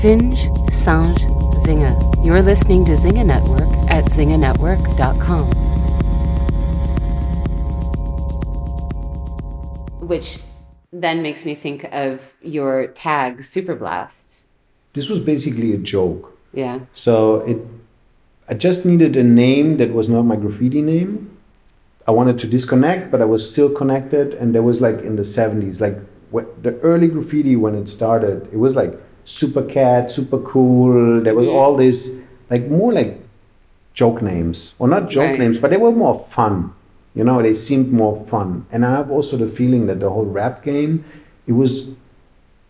Singe, Sange, Zinga. You're listening to Zinga Network at zinganetwork.com. Which then makes me think of your tag, Super Superblast. This was basically a joke. Yeah. So it, I just needed a name that was not my graffiti name. I wanted to disconnect, but I was still connected. And there was like in the 70s, like wh- the early graffiti when it started, it was like super cat, super cool. There was all this, like more like joke names, or not joke Right. names, but they were more fun. You know, they seemed more fun. And I have also the feeling that the whole rap game, it was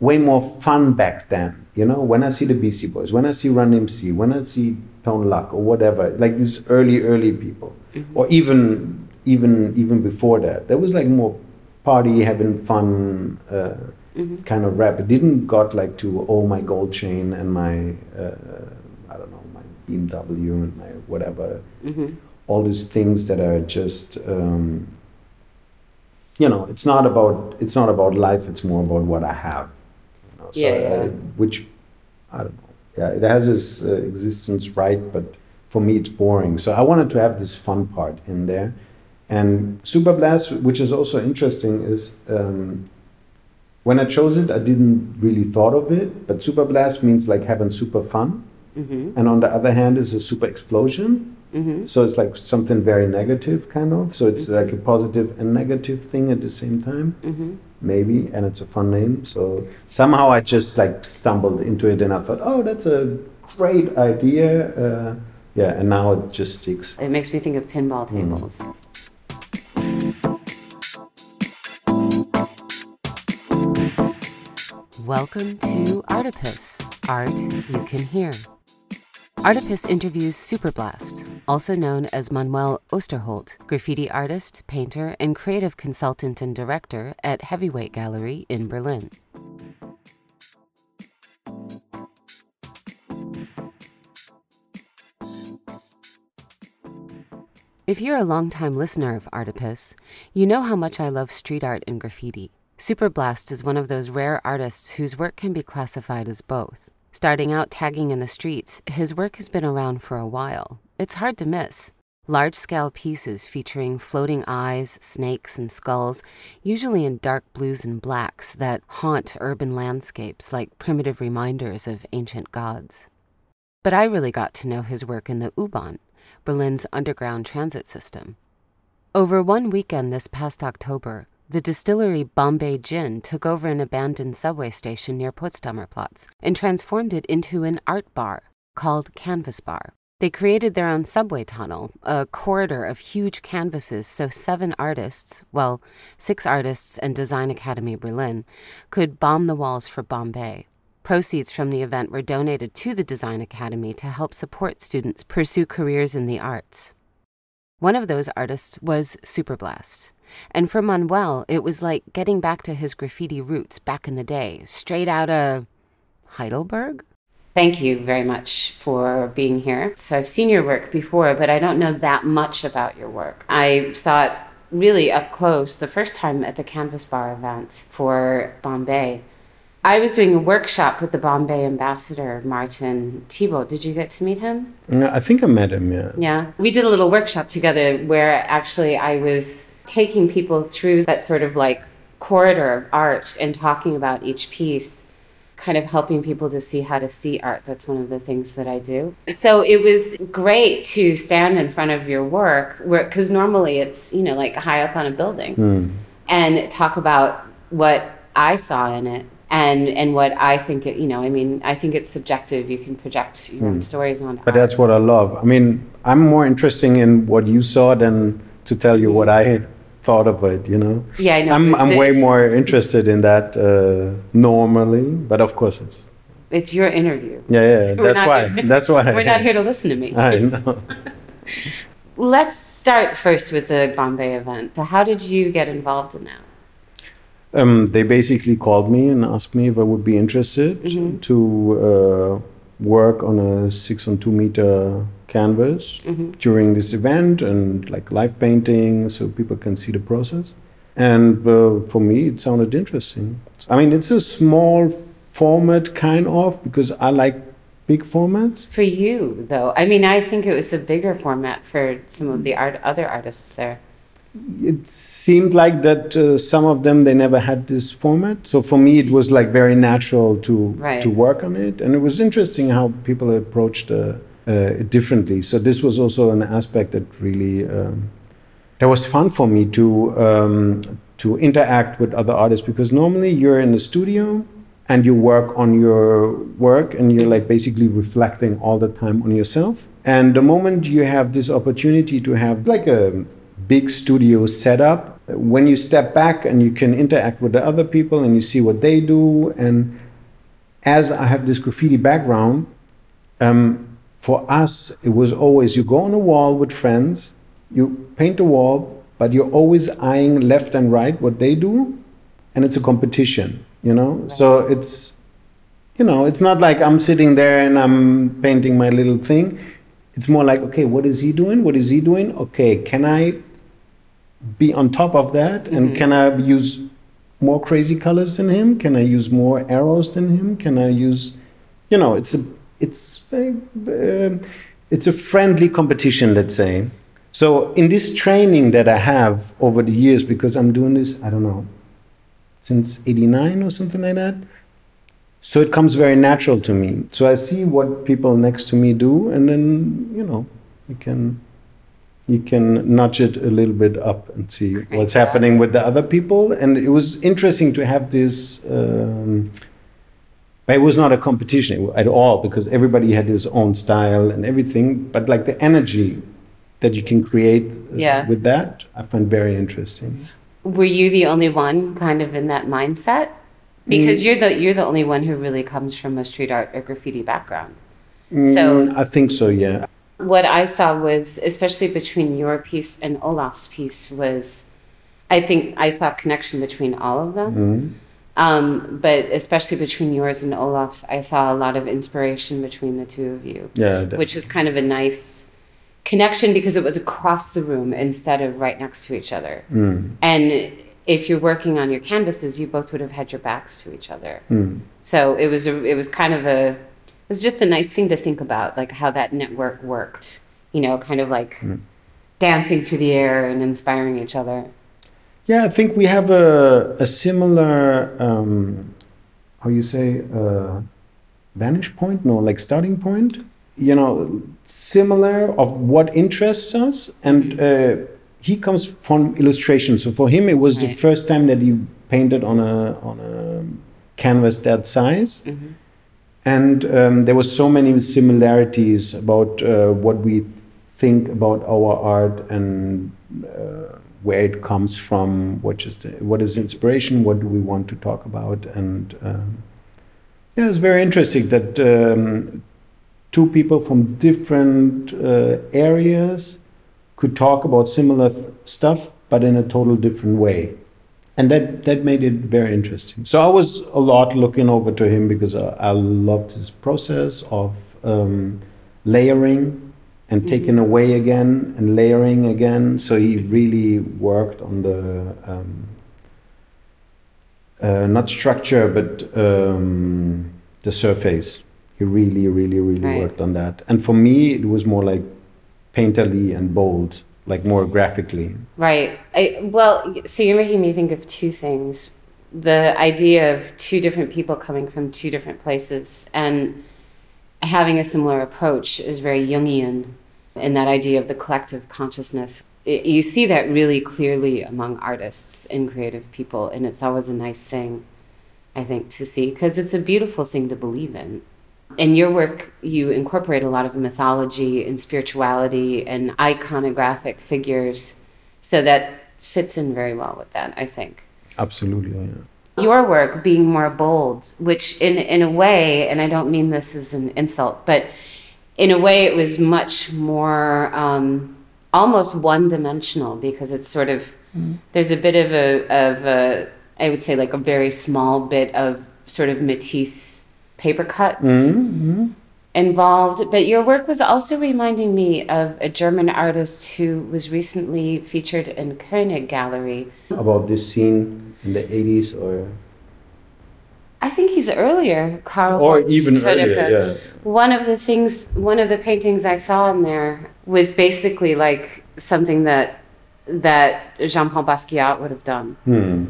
way more fun back then. You know, when I see the Beastie Boys, when I see Run MC, when I see Tone Loc or whatever, like these early, early people, or even even even before that, there was like more party, having fun uh, Mhm. kind of rap. It didn't got like to oh my gold chain and my uh, I don't know my BMW and my whatever. Hmm all these things that are just um, you know it's not about it's not about life. It's more about what i have you know, so, Yeah, yeah. uh, which i don't know. Yeah it has its uh, existence right? But for me it's boring. So i wanted to have this fun part in there. And super blast which is also interesting is um, when i chose it i didn't really thought of it but super blast means like having super fun hmm and on the other hand is a super explosion hmm so it's like something very negative, kind of. So it's like a positive and negative thing at the same time, hmm maybe. And it's a fun name. So somehow I just like stumbled into it, and I thought, oh, that's a great idea. Uh, yeah, and now it just sticks. It makes me think of pinball Mm. tables. Welcome to Artipus, art you can hear. Artipus interviews Superblast, also known as Manuel Osterholt, graffiti artist, painter, and creative consultant and director at Heavyweight Gallery in Berlin. If you're a longtime listener of Artipus, you know how much I love street art and graffiti. Superblast is one of those rare artists whose work can be classified as both. Starting out tagging in the streets, his work has been around for a while. It's hard to miss. Large scale pieces featuring floating eyes, snakes, and skulls, usually in dark blues and blacks that haunt urban landscapes like primitive reminders of ancient gods. But I really got to know his work in the U-Bahn, Berlin's underground transit system. Over one weekend this past October, the distillery Bombay Gin took over an abandoned subway station near Potsdamer Platz and transformed it into an art bar called Canvas Bar. They created their own subway tunnel, a corridor of huge canvases so seven artists, well, six artists and Design Academy Berlin, could bomb the walls for Bombay. Proceeds from the event were donated to the Design Academy to help support students pursue careers in the arts. One of those artists was Superblast. And for Manuel, it was like getting back to his graffiti roots back in the day, straight out of Heidelberg. Thank you very much for being here. So, I've seen your work before, but I don't know that much about your work. I saw it really up close the first time at the Canvas Bar event for Bombay. I was doing a workshop with the Bombay ambassador, Martin Thibault. Did you get to meet him? Yeah, I think I met him, yeah. Yeah. We did a little workshop together where actually I was taking people through that sort of like corridor of art and talking about each piece, kind of helping people to see how to see art. That's one of the things that I do. So it was great to stand in front of your work cuz normally it's, you know, like high up on a building Hmm. and talk about what I saw in it and and what I think it, you know, I mean, I think it's subjective. You can project your own stories on it. But that's what I love. I mean, I'm more interested in what you saw than to tell you what I thought of it, you know? Yeah, I know. I'm, I'm way more interested in that uh, normally, but of course it's. It's your interview. Yeah, yeah, So that's why. here- That's why. We're not here to listen to me. I know. Let's start first with the Bombay event. So how did you get involved in that? Um, they basically called me and asked me if I would be interested Mhm. to uh, work on a six on two meter canvas Mhm. during this event and like live painting so people can see the process. And uh, for me, it sounded interesting. I mean, it's a small format, kind of, because I like big formats. For you, though, I mean, I think it was a bigger format for some of the art, other artists there. It seemed like that uh, some of them they never had this format. So for me, it was like very natural to Right. to work on it, and it was interesting how people approached uh, uh, it differently. So this was also an aspect that really um, that was fun for me to um, to interact with other artists because normally you're in the studio and you work on your work and you're like basically reflecting all the time on yourself. And the moment you have this opportunity to have like a big studio setup, when you step back and you can interact with the other people and you see what they do, and as I have this graffiti background, um, for us it was always you go on a wall with friends, you paint the wall, but you're always eyeing left and right what they do, and it's a competition, you know. So it's you know, it's not like I'm sitting there and I'm painting my little thing. It's more like, okay, what is he doing? What is he doing? Okay, can I be on top of that? And can I use more crazy colors than him? Can I use more arrows than him? Can I use, you know, it's a, it's, a, um it's a friendly competition, let's say. So in this training that I have over the years, because I'm doing this, I don't know, since 89 or something like that. So it comes very natural to me. So I see what people next to me do, and then you know, you can you can nudge it a little bit up and see what's job. happening with the other people. And it was interesting to have this. Um, it was not a competition at all because everybody had his own style and everything. But like the energy that you can create uh, Yeah. with that, I find very interesting. Were you the only one kind of in that mindset? Because you're the you're the only one who really comes from a street art or graffiti background. So- Mm, I think so. Yeah. What I saw was, especially between your piece and Olaf's piece, was I think I saw a connection between all of them. Mhm. Um, but especially between yours and Olaf's, I saw a lot of inspiration between the two of you, Yeah. which was kind of a nice connection because it was across the room instead of right next to each other. Mm, And if you're working on your canvases, you both would have had your backs to each other. mm. So it was a, it was kind of a was just a nice thing to think about, like how that network worked. You know, kind of like dancing through the air and inspiring each other. Yeah, I think we have a, a similar, um, how you say, uh, vantage point? No, like starting point. You know, similar of what interests us. And uh, he comes from illustration. So for him, it was the first time that he painted on a, on a canvas that size. Mhm. And um, there were so many similarities about uh, what we think about our art and uh, where it comes from, what is the, what is inspiration, what do we want to talk about, and um, yeah, it's very interesting that um, two people from different uh, areas could talk about similar stuff, but in a total different way. And that, that made it very interesting. So I was a lot looking over to him because I, I loved his process of um, layering and taking away again and layering again. So he really worked on the um, uh, not structure, but um, the surface. He really, really, really Right. worked on that. And for me, it was more like painterly and bold, like more graphically. Right. I, well, so you're making me think of two things. The idea of two different people coming from two different places and having a similar approach is very Jungian in that idea of the collective consciousness. I- you see that really clearly among artists and creative people, and it's always a nice thing, I think, to see because it's a beautiful thing to believe in. In your work, you incorporate a lot of mythology and spirituality and iconographic figures, so that fits in very well with that, I think. Absolutely. Yeah. Your work being more bold, which in, in a way, and I don't mean this as an insult, but in a way it was much more um, almost one dimensional because it's sort of, there's a bit of a, of a, I would say like a very small bit of sort of Matisse paper cuts Mhm. involved, but your work was also reminding me of a German artist who was recently featured in Koenig Gallery. About this scene in the 80s or I think he's earlier, Karl. Or Horst even earlier, yeah. One of the things, one of the paintings I saw in there was basically like something that that Jean-Paul Basquiat would have done. Hmm.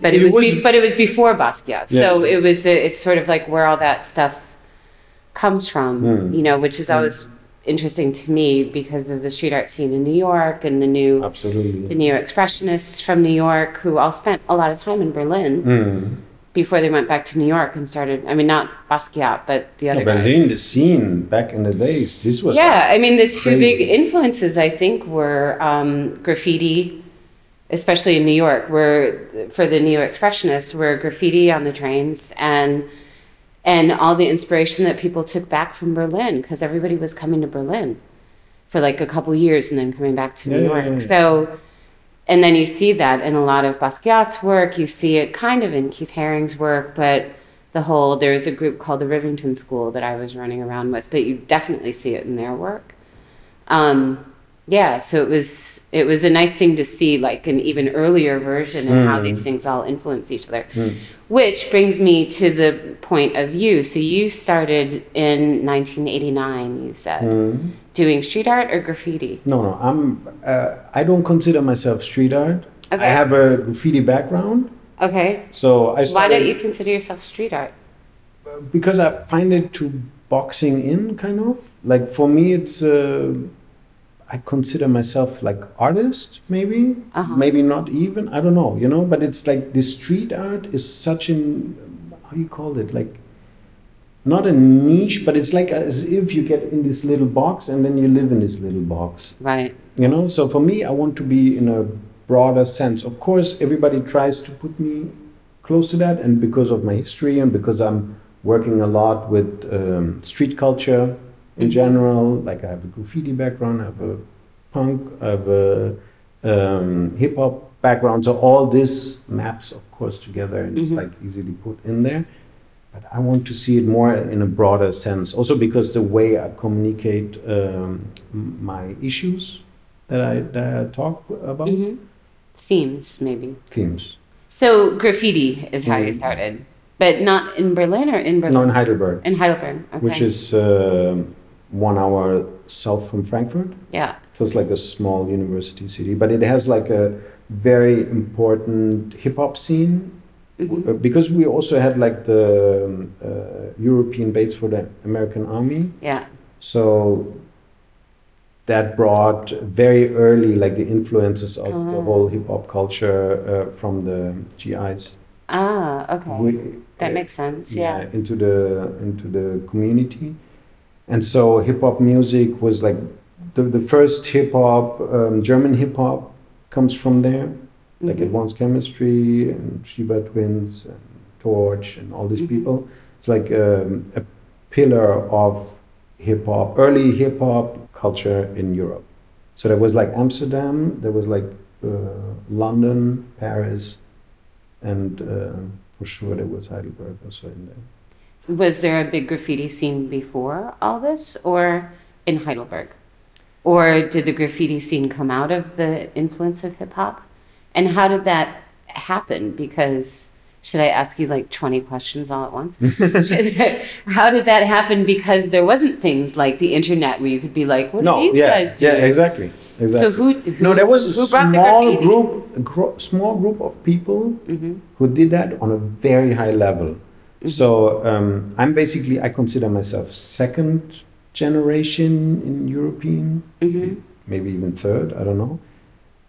But it, It was, was- be, but it was before Basquiat. So it was it's sort of like where all that stuff comes from, Hmm. you know, which is always interesting to me because of the street art scene in New York and the new Absolutely. the new expressionists from New York who all spent a lot of time in Berlin Hmm. before they went back to New York and started. I mean, not Basquiat, but the other guys. Berlin, the scene back in the days, this was Yeah, I mean, the two Crazy. big influences I think were um, graffiti, especially in New York, where for the neo expressionists were graffiti on the trains and and all the inspiration that people took back from Berlin because everybody was coming to Berlin for like a couple years and then coming back to New York. yeah, yeah. So. And then you see that in a lot of Basquiat's work. You see it kind of in Keith Haring's work, but the whole there's a group called the Rivington School that I was running around with, but you definitely see it in their work. Um, yeah, so it was it was a nice thing to see like an even earlier version and how Mm. these things all influence each other. Mm. Which brings me to the point of you. So you started in 1989, you said, Hmm. doing street art or graffiti. No, no, I'm. Uh, I don't consider myself street art. Okay. I have a graffiti background, Okay. so I Why don't you consider yourself street art? because I find it too boxing in, kind of. Like for me, it's. Uh, I consider myself like artist, maybe, Uh-huh. maybe not even. I don't know, you know. But it's like the street art is such an how you call it like not a niche, but it's like as if you get in this little box and then you live in this little box. Right. you know so for me i want to be in a broader sense of course everybody tries to put me close to that and because of my history and because i'm working a lot with um, street culture in general like i have a graffiti background i have a punk i have a um, hip-hop background so all this maps of course together and Mhm. it's like easily put in there but I want to see it more in a broader sense. Also because the way I communicate um, my issues that I, that I talk about hmm Themes, maybe. themes. So graffiti is how you Mhm. started, but not in Berlin or in Berlin? No, in Heidelberg, In Heidelberg. Okay. which is uh, one hour south from Frankfurt. yeah. So it's like a small university city, but it has like a very important hip hop scene Mhm. Uh, because we also had like the um, uh, European base for the American Army. Yeah. So that brought very early like the influences of the Ah. whole hip hop culture uh, from the GIs. Ah, okay. We- that uh, makes sense. Yeah. into the into the community, and so hip hop music was like the the first hip hop um, German hip hop comes from there, like Mhm. Advanced Chemistry and Stieber Twins and Torch and all these Mhm. people. It's like um, a pillar of hip hop, early hip hop culture in Europe. So there was like Amsterdam, there was like uh, London, Paris, and uh, for sure there was Heidelberg also in there. Was there a big graffiti scene before all this, or in Heidelberg, or did the graffiti scene come out of the influence of hip hop? And how did that happen? Because should I ask you like twenty questions all at once? How did that happen? Because there wasn't things like the internet where you could be like, "What are these yeah, guys doing?" yeah, exactly, exactly. So who, who? no, there was a who brought the small group, a gro- small group of people hmm who did that on a very high level. Mm-hmm. So um, I'm basically I consider myself second generation in European, hmm maybe even third. I don't know.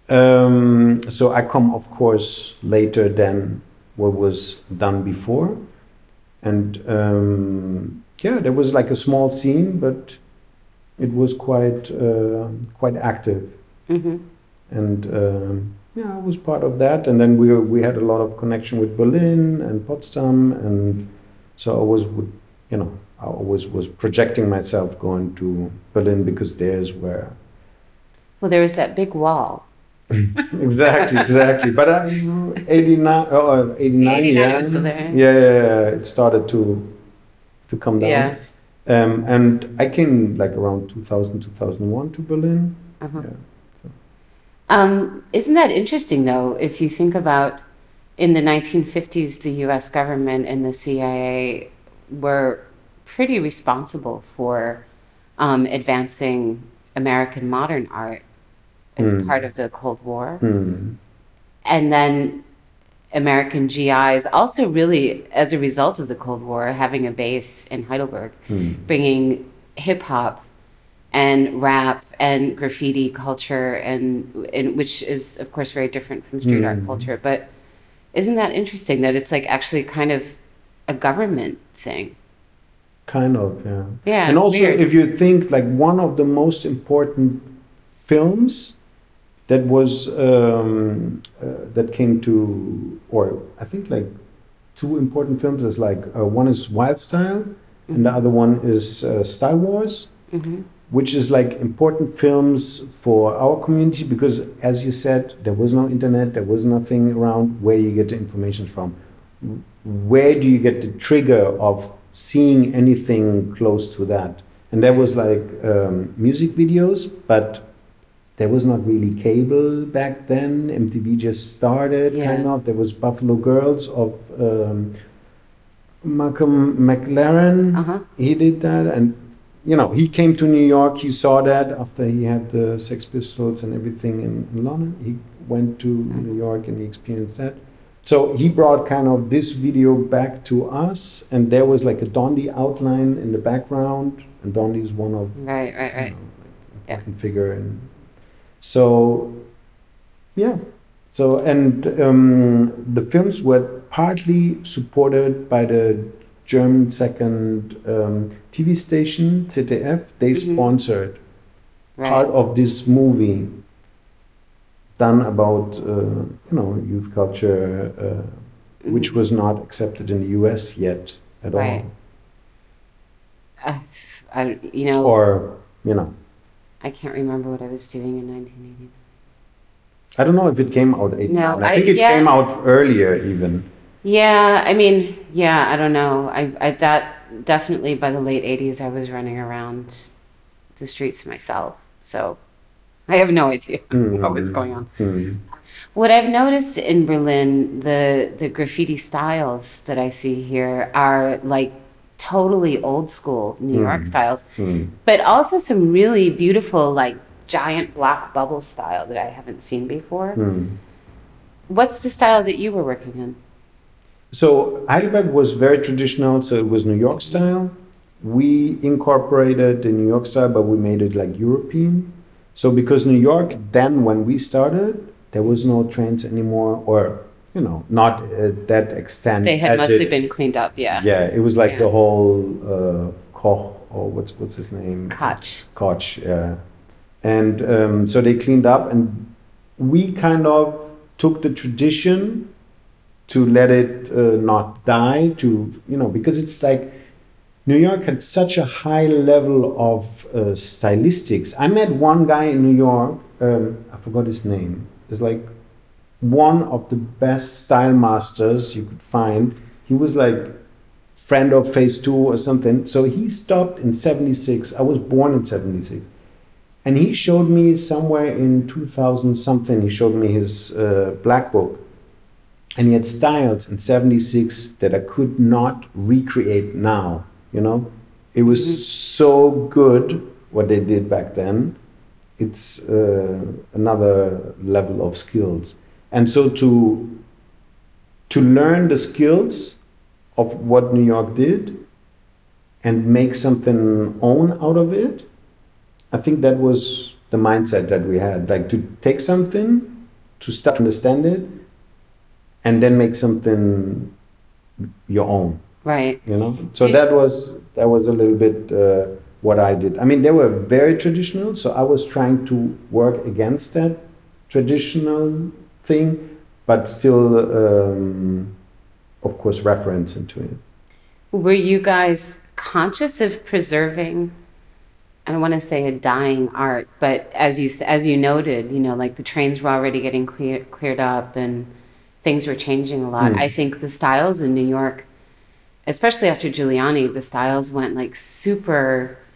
Um, so I come, of course, later than what was done before, and um, yeah, there was like a small scene, but it was quite uh, quite active hmm and um, yeah, I was part of that. And then we were, we had a lot of connection with Berlin and Potsdam, and so I was, you know, I always was projecting myself going to Berlin because there's where Well, there was that big wall. exactly, exactly. But I'm 89, oh, uh, 89, 89 yeah. was there. yeah, yeah, yeah, it started to to come down. Yeah. Um, and I came like around 2000, 2001 to Berlin. Uh-huh. Yeah. Um, isn't that interesting though, if you think about in the 1950s, the US government and the CIA were pretty responsible for um, advancing American modern art as Mm. part of the Cold War. Hmm. And then American GIs also really, as a result of the Cold War, having a base in Heidelberg, Hmm. bringing hip hop and rap and graffiti culture, and, and which is of course very different from street art Mhm. culture. But isn't that interesting that it's like actually kind of a government thing? Kind of, yeah. Yeah, And also, weird. if you think like one of the most important films that was um, uh, that came to, or I think like two important films is like uh, one is Wild Style, and the other one is uh, Star Wars. Mhm. Which is like important films for our community because as you said there was no internet there was nothing around where you get the information from. Where do you get the trigger of seeing anything close to that? And there was like um, music videos but there was not really cable back then. Mtv just started Yeah. kind of. There was buffalo girls of um, malcolm mclaren. Uh-huh. he did that and you know he came to new york he saw that after he had the sex pistols and everything in, in london he went to new york and he experienced that so he brought kind of this video back to us and there was like a dondi outline in the background and dondi is one of Right, right, you right. know, like, Yeah. figure and so yeah so and um, the films were partly supported by the German second um, TV station ZDF. They Mhm. sponsored Right. part of this movie done about uh, you know youth culture, uh, which Mhm. was not accepted in the U.S. yet at Right. Uh, I, you know, all, or you know. I can't remember what I was doing in 1980. I don't know if it came out 89. No, I I- think it yeah. came out earlier even. Yeah, I mean, yeah, I don't know. I, I that definitely by the late 80s, I was running around the streets myself. So I have no idea what was Mm. going on. Mm. What I've noticed in Berlin, the the graffiti styles that I see here are like totally old school New York Mm. styles, Mm. but also some really beautiful like giant block bubble style that I haven't seen before. Mm. What's the style that you were working in? So Heidelberg was very traditional, so it was New York style. We incorporated the New York style, but we made it like European. So because New York, then when we started, there was no trains anymore, or you know, not at that extent. They had mostly it- been cleaned up, yeah. Yeah, it was like Yeah. the whole uh, Koch or what's what's his name? Koch. Koch, yeah. And um, so they cleaned up, and we kind of took the tradition to let it uh, not die. To you know, because it's like New York had such a high level of uh, stylistics. I met one guy in New York. Um, I forgot his name. It's like one of the best style masters you could find. He was like friend of Phase Two or something. So he stopped in '76. I was born in '76, and he showed me somewhere in 2000 something. He showed me his uh, black book, and he had styles in '76 that I could not recreate now. You know, it was Mhm. so good what they did back then. It's uh, another level of skills, and so to to learn the skills of what New York did and make something own out of it, I think that was the mindset that we had. Like to take something, to start to understand it, and then make something your own. Right. You know. So Did- that was that was a little bit uh, what I did. I mean, they were very traditional, so I was trying to work against that traditional thing, but still, um, of course, reference into it. Were you guys conscious of preserving? I don't want to say a dying art, but as you as you noted, you know, like the trains were already getting clear, cleared up and things were changing a lot. Mm. I think the styles in New York, especially after Giuliani, the styles went like super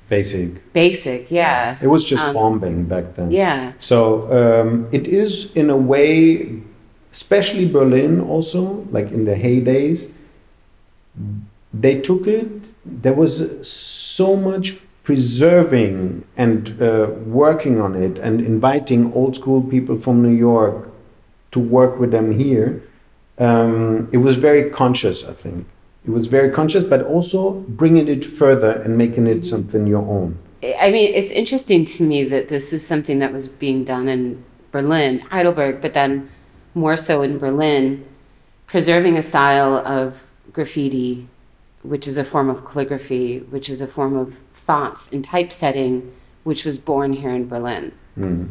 Basic. basic. Yeah. It was just Um, bombing back then. Yeah. So um, it is, in a way, especially Berlin, also like in the heydays, they took it. There was so much preserving and uh, working on it and inviting old school people from New York to work with them here. Um, it was very conscious, I think. It was very conscious, but also bringing it further and making it something your own. I mean, it's interesting to me that this is something that was being done in Berlin, Heidelberg, but then more so in Berlin, preserving a style of graffiti, which is a form of calligraphy, which is a form of fonts and typesetting, which was born here in Berlin. Mm.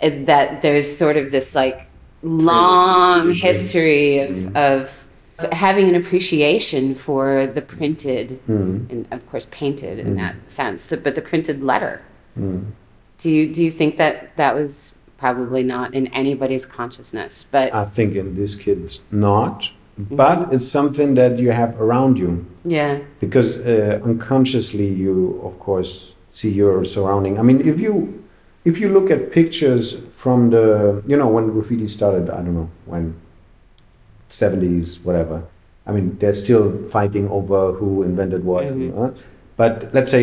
That there's sort of this like long history of, Mm. of having an appreciation for the printed Mm. and of course painted in that sense, but the printed letter. Do you do you think that that was probably not in anybody's consciousness? But I think in these kid's not, but it's something that you have around you yeah, because uh, unconsciously you, of course, see your surrounding. I mean, if you if you look at pictures from the you know when graffiti started, I don't know when 70s, whatever. I mean, they're still fighting over who invented what, Mhm. uh, but let's say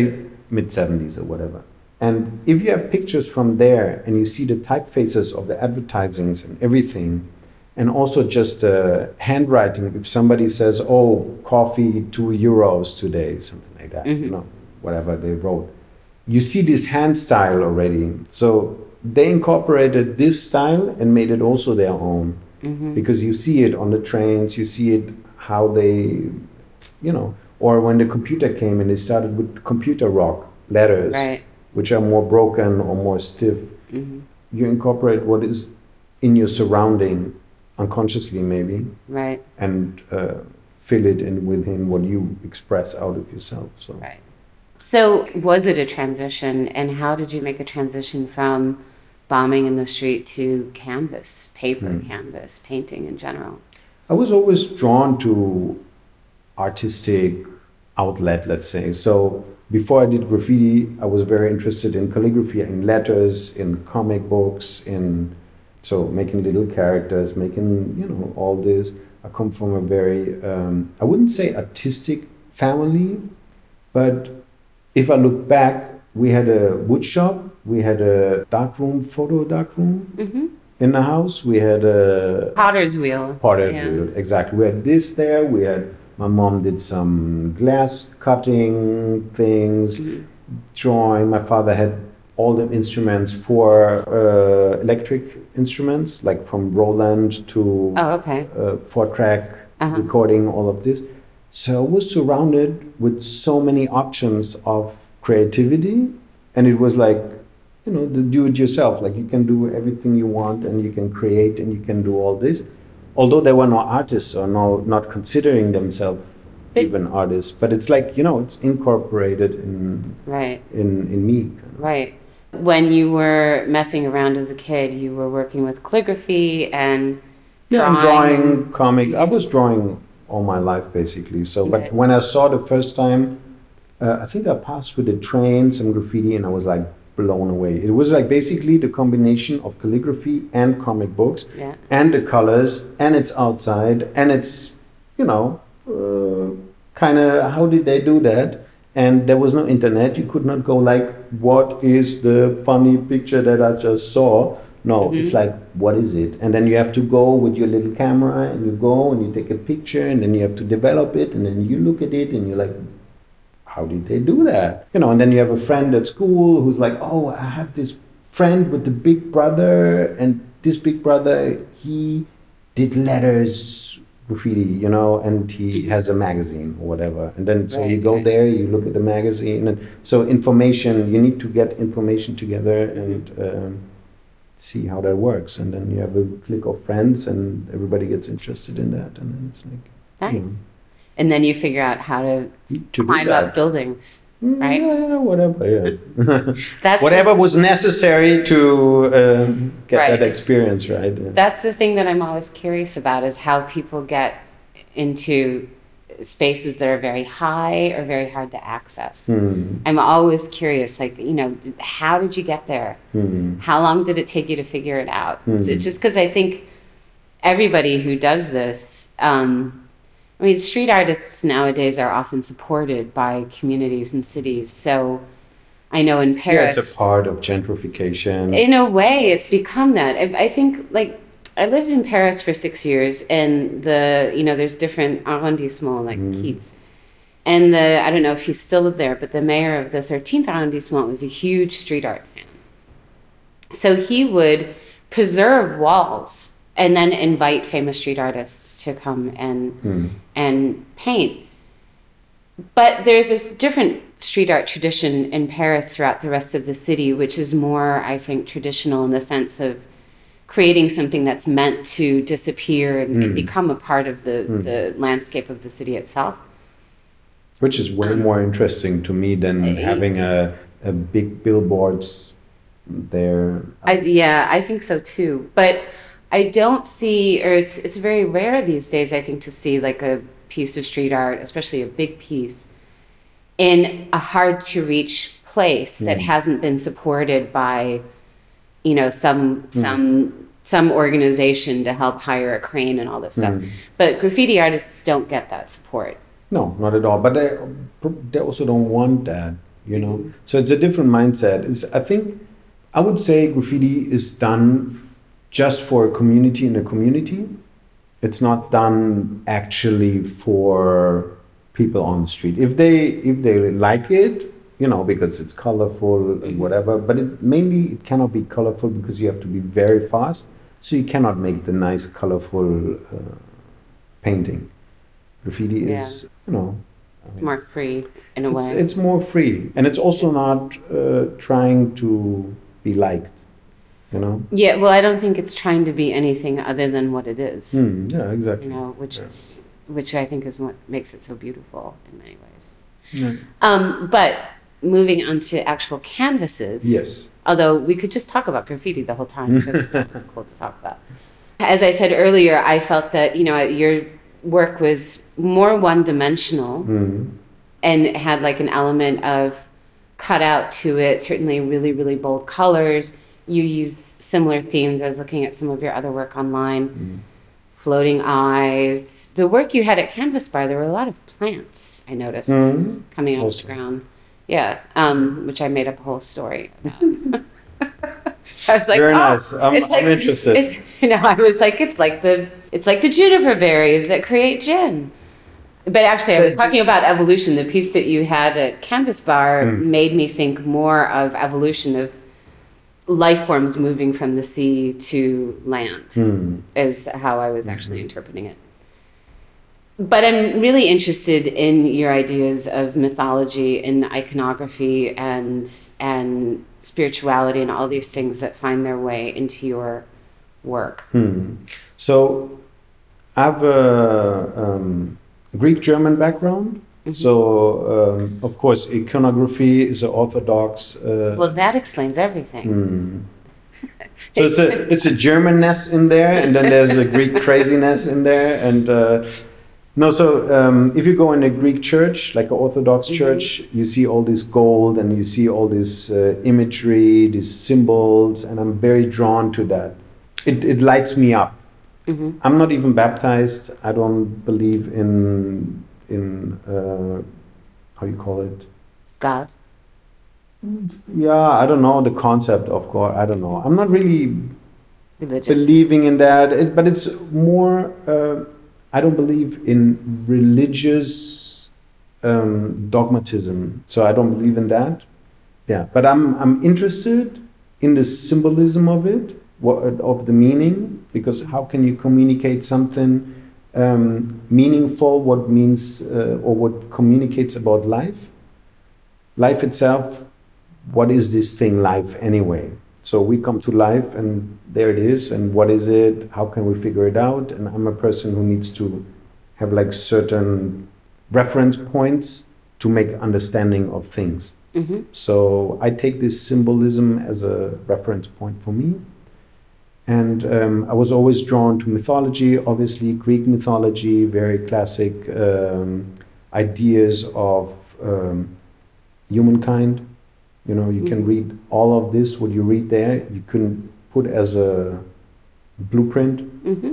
mid 70s or whatever. And if you have pictures from there and you see the typefaces of the advertisings and everything, and also just uh, handwriting, if somebody says, oh, coffee, two euros today, something like that, you Mhm. know, whatever they wrote, you see this hand style already. So they incorporated this style and made it also their own hmm because you see it on the trains, you see it how they, you know, or when the computer came and they started with computer rock letters, right. which are more broken or more stiff. hmm You incorporate what is in your surrounding, unconsciously maybe, Right. and uh, fill it in within what you express out of yourself. So Right. So, was it a transition, and how did you make a transition from bombing in the street to canvas, paper Hmm. canvas, painting in general? I was always drawn to artistic outlet, let's say. So before I did graffiti, I was very interested in calligraphy, in letters, in comic books, in so making little characters, making you know all this. I come from a very um, I wouldn't say artistic family, but if I look back, we had a wood shop, we had a darkroom, photo darkroom hmm in the house. We had a Potter's wheel. Potter's Yeah. wheel, exactly. We had this there. We had my mom did some glass cutting things, Mhm. drawing. My father had all the instruments for uh, electric instruments, like from Roland to Oh, okay. uh, four track Uh-huh. recording, all of this. So I was surrounded with so many options of creativity, and it was like, you know, the do it yourself. Like you can do everything you want, and you can create, and you can do all this. Although there were no artists or no, not considering themselves even artists, but it's like you know, it's incorporated in Right. in in me. Right. When you were messing around as a kid, you were working with calligraphy and Yeah, I'm drawing. drawing comic. I was drawing all my life basically. So, but when I saw the first time, uh, I think I passed with the train some graffiti, and I was like blown away. It was like basically the combination of calligraphy and comic books, Yeah. and the colors, and it's outside, and it's you know, uh, kind of how did they do that? And there was no internet. You could not go like, what is the funny picture that I just saw? No, it's like, what is it? And then you have to go with your little camera and you go and you take a picture and then you have to develop it and then you look at it and you're like, how did they do that? You know, and then you have a friend at school who's like, oh, I have this friend with the big brother and this big brother, he did letters graffiti, you know, and he has a magazine or whatever. And then so you go right. there, you look at the magazine, and so information. You need to get information together and um, see how that works. And then you have a clique of friends, and everybody gets interested in that, and then it's like Nice. And then you figure out how to to climb up buildings. Mm, right? Yeah, whatever. Yeah. That's whatever was necessary to um, get Right. that experience, right? Yeah. That's the thing that I'm always curious about is how people get into spaces that are very high or very hard to access. Hmm, I'm always curious, like, you know, how did you get there? hmm, How long did it take you to figure it out? So Hmm. just because I think everybody who does this, um, I mean, street artists nowadays are often supported by communities and cities. So I know in Paris. Yeah, it's a part of gentrification. in a way, it's become that. I, I think, like, I lived in Paris for six years, and the you know there's different arrondissements like mm-hmm. Keats, and the I don't know if he's still there, but the mayor of the 13th arrondissement was a huge street art fan. So he would preserve walls and then invite famous street artists to come and hmm. and paint. But there's this different street art tradition in Paris throughout the rest of the city, which is more, I think, traditional in the sense of creating something that's meant to disappear and, and become a part of the, hmm. the landscape of the city itself. Which is way um, more interesting to me than Uh, having a, a big billboards there. I, yeah, I think so too. But I don't see, or it's it's very rare these days. I think to see like a piece of street art, especially a big piece, in a hard to reach place that mm. hasn't been supported by, you know, some mm. some some organization to help hire a crane and all this stuff. Mm. But graffiti artists don't get that support. No, not at all. But they, they also don't want that, you know. Mm-hmm. So it's a different mindset. It's, I think I would say graffiti is done just for a community in a community. It's not done actually for people on the street. If they if they like it, you know, because it's colorful and whatever. But it, mainly it cannot be colorful because you have to be very fast. So you cannot make the nice colorful uh, painting. Graffiti Yeah. is, you know, It's more free in a it's, way. it's more free, and it's also not uh, trying to be liked. You know. yeah, well, I don't think it's trying to be anything other than what it is. Hmm, yeah, you exactly. know, which Yeah. is which I think is what makes it so beautiful in many ways. Yeah. Um, but moving on to actual canvases. Yes. Although we could just talk about graffiti the whole time because it's always cool to talk about. As I said earlier, I felt that you know your work was more one-dimensional Hmm. and had like an element of cutout to it. Certainly, really, really bold colors. You use similar themes. I was looking at some of your other work online. Floating eyes. The work you had at Canvas Bar, there were a lot of plants. I noticed Mhm. coming out of the ground. Yeah, um, which I made up a whole story about. I was like, Very oh, nice. I'm- it's like, I'm interested. It's, you know, I was like, it's like the it's like the juniper berries that create gin. But actually, I was talking about evolution. The piece that you had at Canvas Bar Hmm. made me think more of evolution of life forms moving from the sea to land, Hmm. is how I was actually interpreting it. But I'm really interested in your ideas of mythology and iconography and and spirituality and all these things that find their way into your work. Hmm. So I have a um, Greek German background. So um, of course, iconography is an orthodox. Uh, Well, that explains everything. Hmm. So it's a it's a Germanness in there, and then there's a Greek craziness in there, and uh, no. So um, if you go in a Greek church, like an Orthodox church, you see all this gold, and you see all this uh, imagery, these symbols, and I'm very drawn to that. It it lights me up. Mhm. I'm not even baptized. I don't believe in in uh, how you call it. God. Yeah, I don't know the concept of God. I don't know. I'm not really Religious. believing in that it, but it's more uh, i don't believe in religious um, dogmatism so i don't believe in that yeah but i'm i'm interested in the symbolism of it what, of the meaning because how can you communicate something um, meaningful what means uh, or what communicates about life. Life itself what is this thing life anyway? So we come to life and there it is and what is it? How can we figure it out? And i'm a person who needs to have like certain reference points to make understanding of things. Hmm so i take this symbolism as a reference point for me and um, i was always drawn to mythology obviously greek mythology very classic um, ideas of um, humankind you know you can Mhm. read all of this what you read there you can put as a blueprint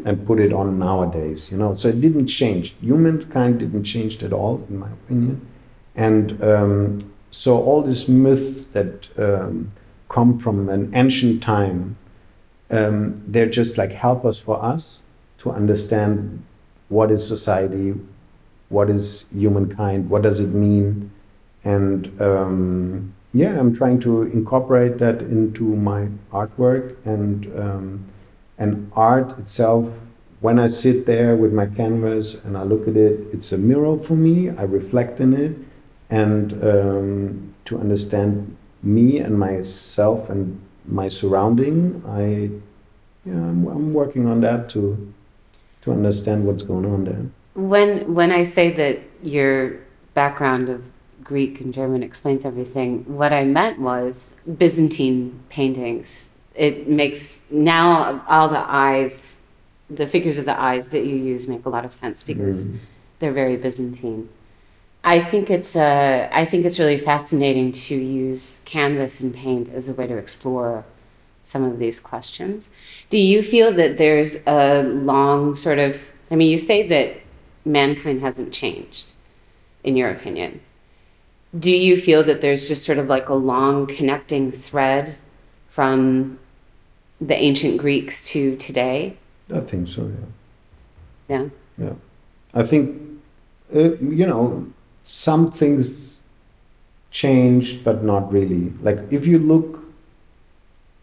and put it on nowadays. You know, so it didn't change. Humankind didn't change at all, in my opinion. And um, so all these myths that um, come from an ancient time, um, they're just like helpers for us to understand what is society, what is humankind, what does it mean, and um, yeah, I'm trying to incorporate that into my artwork and um, and art itself. When I sit there with my canvas and I look at it, it's a mirror for me. I reflect in it, and um, to understand me and myself and my surrounding, I yeah, I'm, I'm working on that to to understand what's going on there. When when I say that your background of Greek and German explains everything, what I meant was Byzantine paintings. It makes now all the eyes, the figures of the eyes that you use make a lot of sense because Mm. they're very Byzantine. I think it's uh, I think it's really fascinating to use canvas and paint as a way to explore some of these questions. Do you feel that there's a long sort of I mean you say that mankind hasn't changed in your opinion. Do you feel that there's just sort of like a long connecting thread from the ancient Greeks to today? I think so. Yeah. Yeah. Yeah, I think uh, you know some things changed, but not really. Like if you look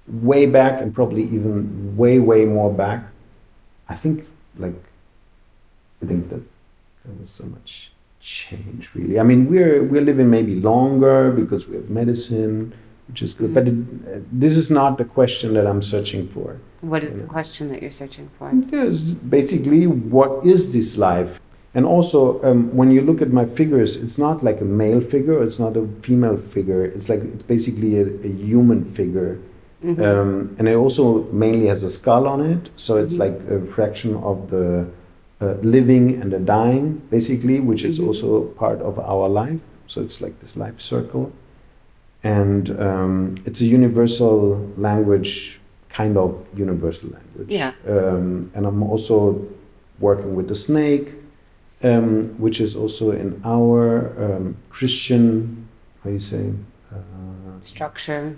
way back and probably even way way more back, I think like I think that there was so much change really. I mean we're we're living maybe longer because we have medicine, which is good. But it, uh, this is not the question that I'm searching for. What is the question that you're searching for? Yes, basically, what is this life? And also, um, when you look at my figures, it's not like a male figure, it's not a female figure. It's like it's basically a, a human figure, Mhm. um, and it also mainly has a skull on it. So it's Mhm. like a fraction of the uh, living and the dying, basically, which is Mhm. also part of our life. So it's like this life circle, and um, it's a universal language, kind of universal language. Yeah. Um, and I'm also working with the snake, um, which is also in our um, Christian, how you say? Uh, Structure.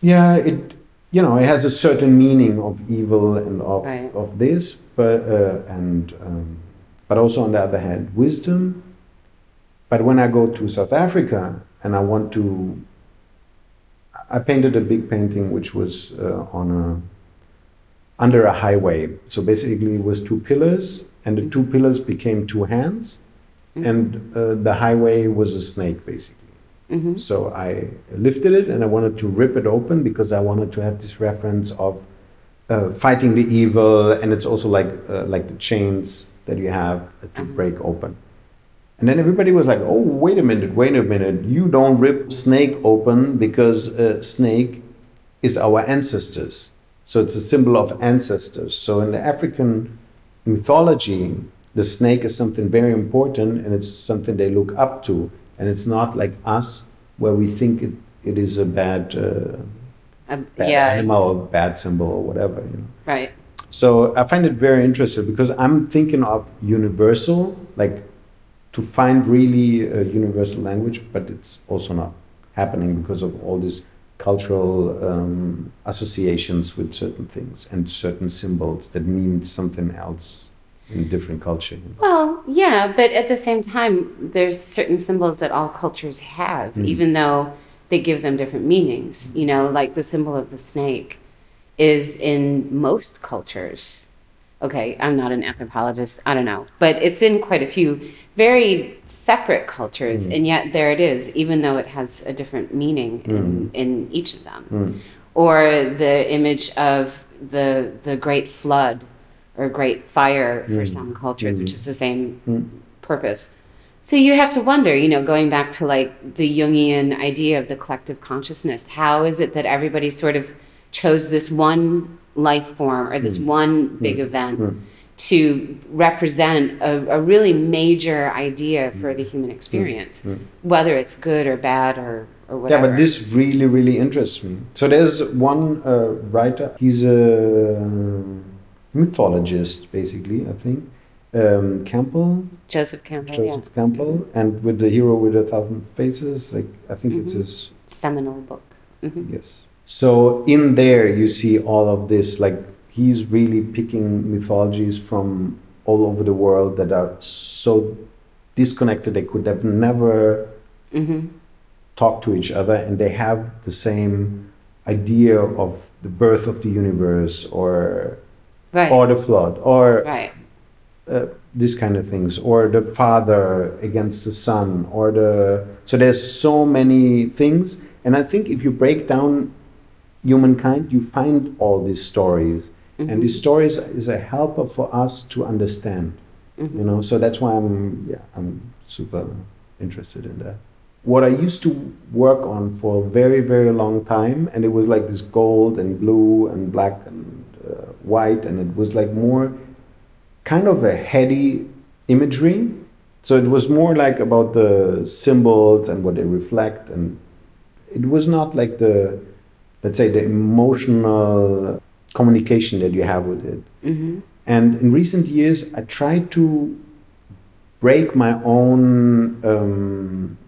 yeah, it you know it has a certain meaning of evil and of Right. of this, but uh, and um, but also on the other hand, wisdom. But when I go to South Africa and I want to, I painted a big painting which was uh, on a under a highway. So basically, it was two pillars, and the two pillars became two hands, and uh, the highway was a snake, basically. hmm So I lifted it and I wanted to rip it open because I wanted to have this reference of uh, fighting the evil, and it's also like uh, like the chains that you have to break open. And then everybody was like, "Oh, wait a minute, wait a minute! You don't rip snake open because uh, snake is our ancestors. So it's a symbol of ancestors. So in the African mythology, the snake is something very important, and it's something they look up to and it's not like us where we think it, it is a bad, uh, bad yeah. animal or bad symbol or whatever you know Right. so i find it very interesting because i'm thinking of universal like to find really a universal language but it's also not happening because of all these cultural um, associations with certain things and certain symbols that mean something else in different culture. Well, yeah, but at the same time, there's certain symbols that all cultures have, Mhm. even though they give them different meanings. You know, like the symbol of the snake is in most cultures. Okay, I'm not an anthropologist, I don't know, but it's in quite a few very separate cultures, Mhm. and yet there it is, even though it has a different meaning in, Mhm. in each of them Mm. or the image of the the great flood or great fire for Mm. some cultures, which Mhm. is the same Mm. purpose. So you have to wonder, you know, going back to like the Jungian idea of the collective consciousness, how is it that everybody sort of chose this one life form or this Mm. one big Mm. event Mm. To represent a, a really major idea for the human experience, Mm. whether it's good or bad or or whatever. Yeah, but this really, really interests me. So there's one uh, writer. He's a mythologist, basically. I think um, Campbell, Joseph Campbell, Joseph yeah. Campbell, and with the hero with a thousand faces. Like I think it's Mhm. his. seminal book. hmm Yes. So in there, you see all of this. Like he's really picking mythologies from all over the world that are so disconnected they could have never hmm talk to each other and they have the same idea of the birth of the universe or Right. or the flood or right. uh, this kind of things or the father against the son or the so there's so many things and i think if you break down humankind you find all these stories Mhm. and these stories is a helper for us to understand Mhm. you know so that's why i'm yeah i'm super interested in that what i used to work on for a very very long time and it was like this gold and blue and black and uh, white and it was like more kind of a heady imagery so it was more like about the symbols and what they reflect and it was not like the let's say the emotional communication that you have with it hmm and in recent years, I tried to break my own um,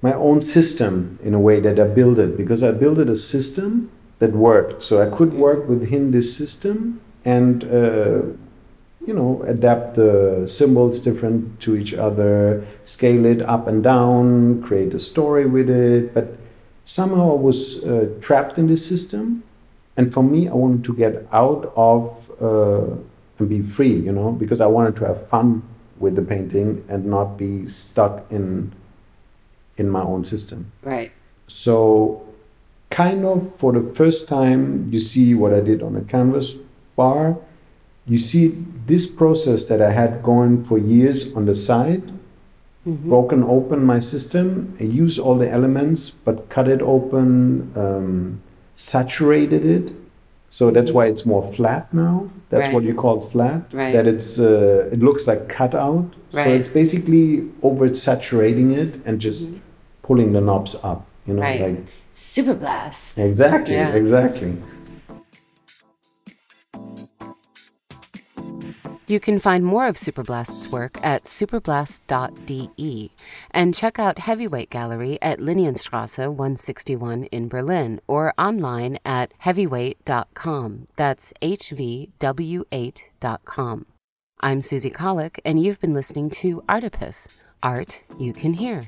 my own system in a way that I built it because I built it a system that worked. So I could work within this system and uh, you know adapt the symbols different to each other, scale it up and down, create a story with it. But somehow I was uh, trapped in this system and for me i wanted to get out of uh, and be free you know because i wanted to have fun with the painting and not be stuck in in my own system. Right. so kind of for the first time you see what i did on a canvas bar. You see this process that i had going for years on the side. Hmm broken open my system, I use all the elements, but cut it open, um, saturated it. So that's why it's more flat now. That's Right. what you call flat. Right. That it's uh, it looks like cut out. So it's basically over saturating it and just Mhm. pulling the knobs up. You know, Right. like Super blast. exactly, Yeah. exactly. You can find more of Superblast's work at superblast.de and check out Heavyweight Gallery at Linienstrasse 161 in Berlin or online at heavyweight.com. That's HVW8.com. I'm Susie Kahlich, and you've been listening to Artipoeus Art You Can Hear.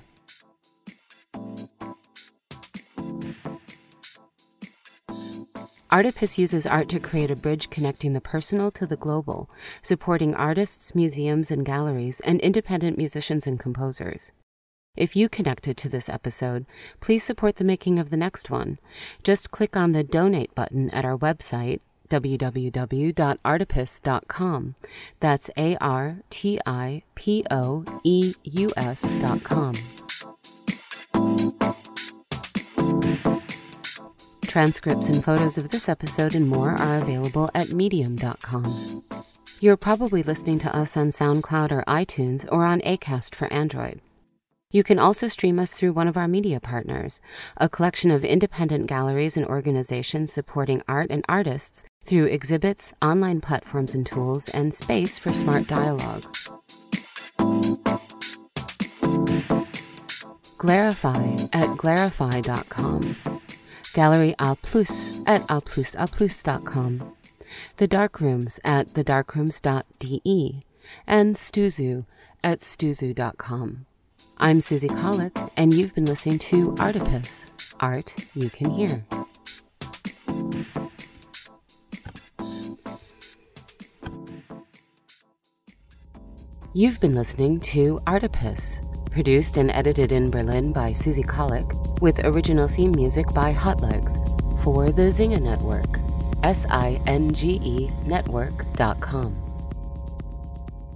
Artipoeus uses art to create a bridge connecting the personal to the global, supporting artists, museums, and galleries, and independent musicians and composers. If you connected to this episode, please support the making of the next one. Just click on the donate button at our website, www.artipoeus.com. That's A R T I P O E U S.com. Transcripts and photos of this episode and more are available at medium.com. You're probably listening to us on SoundCloud or iTunes or on ACAST for Android. You can also stream us through one of our media partners, a collection of independent galleries and organizations supporting art and artists through exhibits, online platforms and tools, and space for smart dialogue. Glarify at glarify.com. Gallery A Plus at aplusaplus.com. The Dark Rooms at thedarkrooms.de. And Stuzu at stuzu.com. I'm Susie Kahlich, and you've been listening to Artipoeus Art You Can Hear. You've been listening to Artipoeus, produced and edited in Berlin by Susie Kahlich, with original theme music by Hotlegs for the Zinga Network, S I N G E network.com.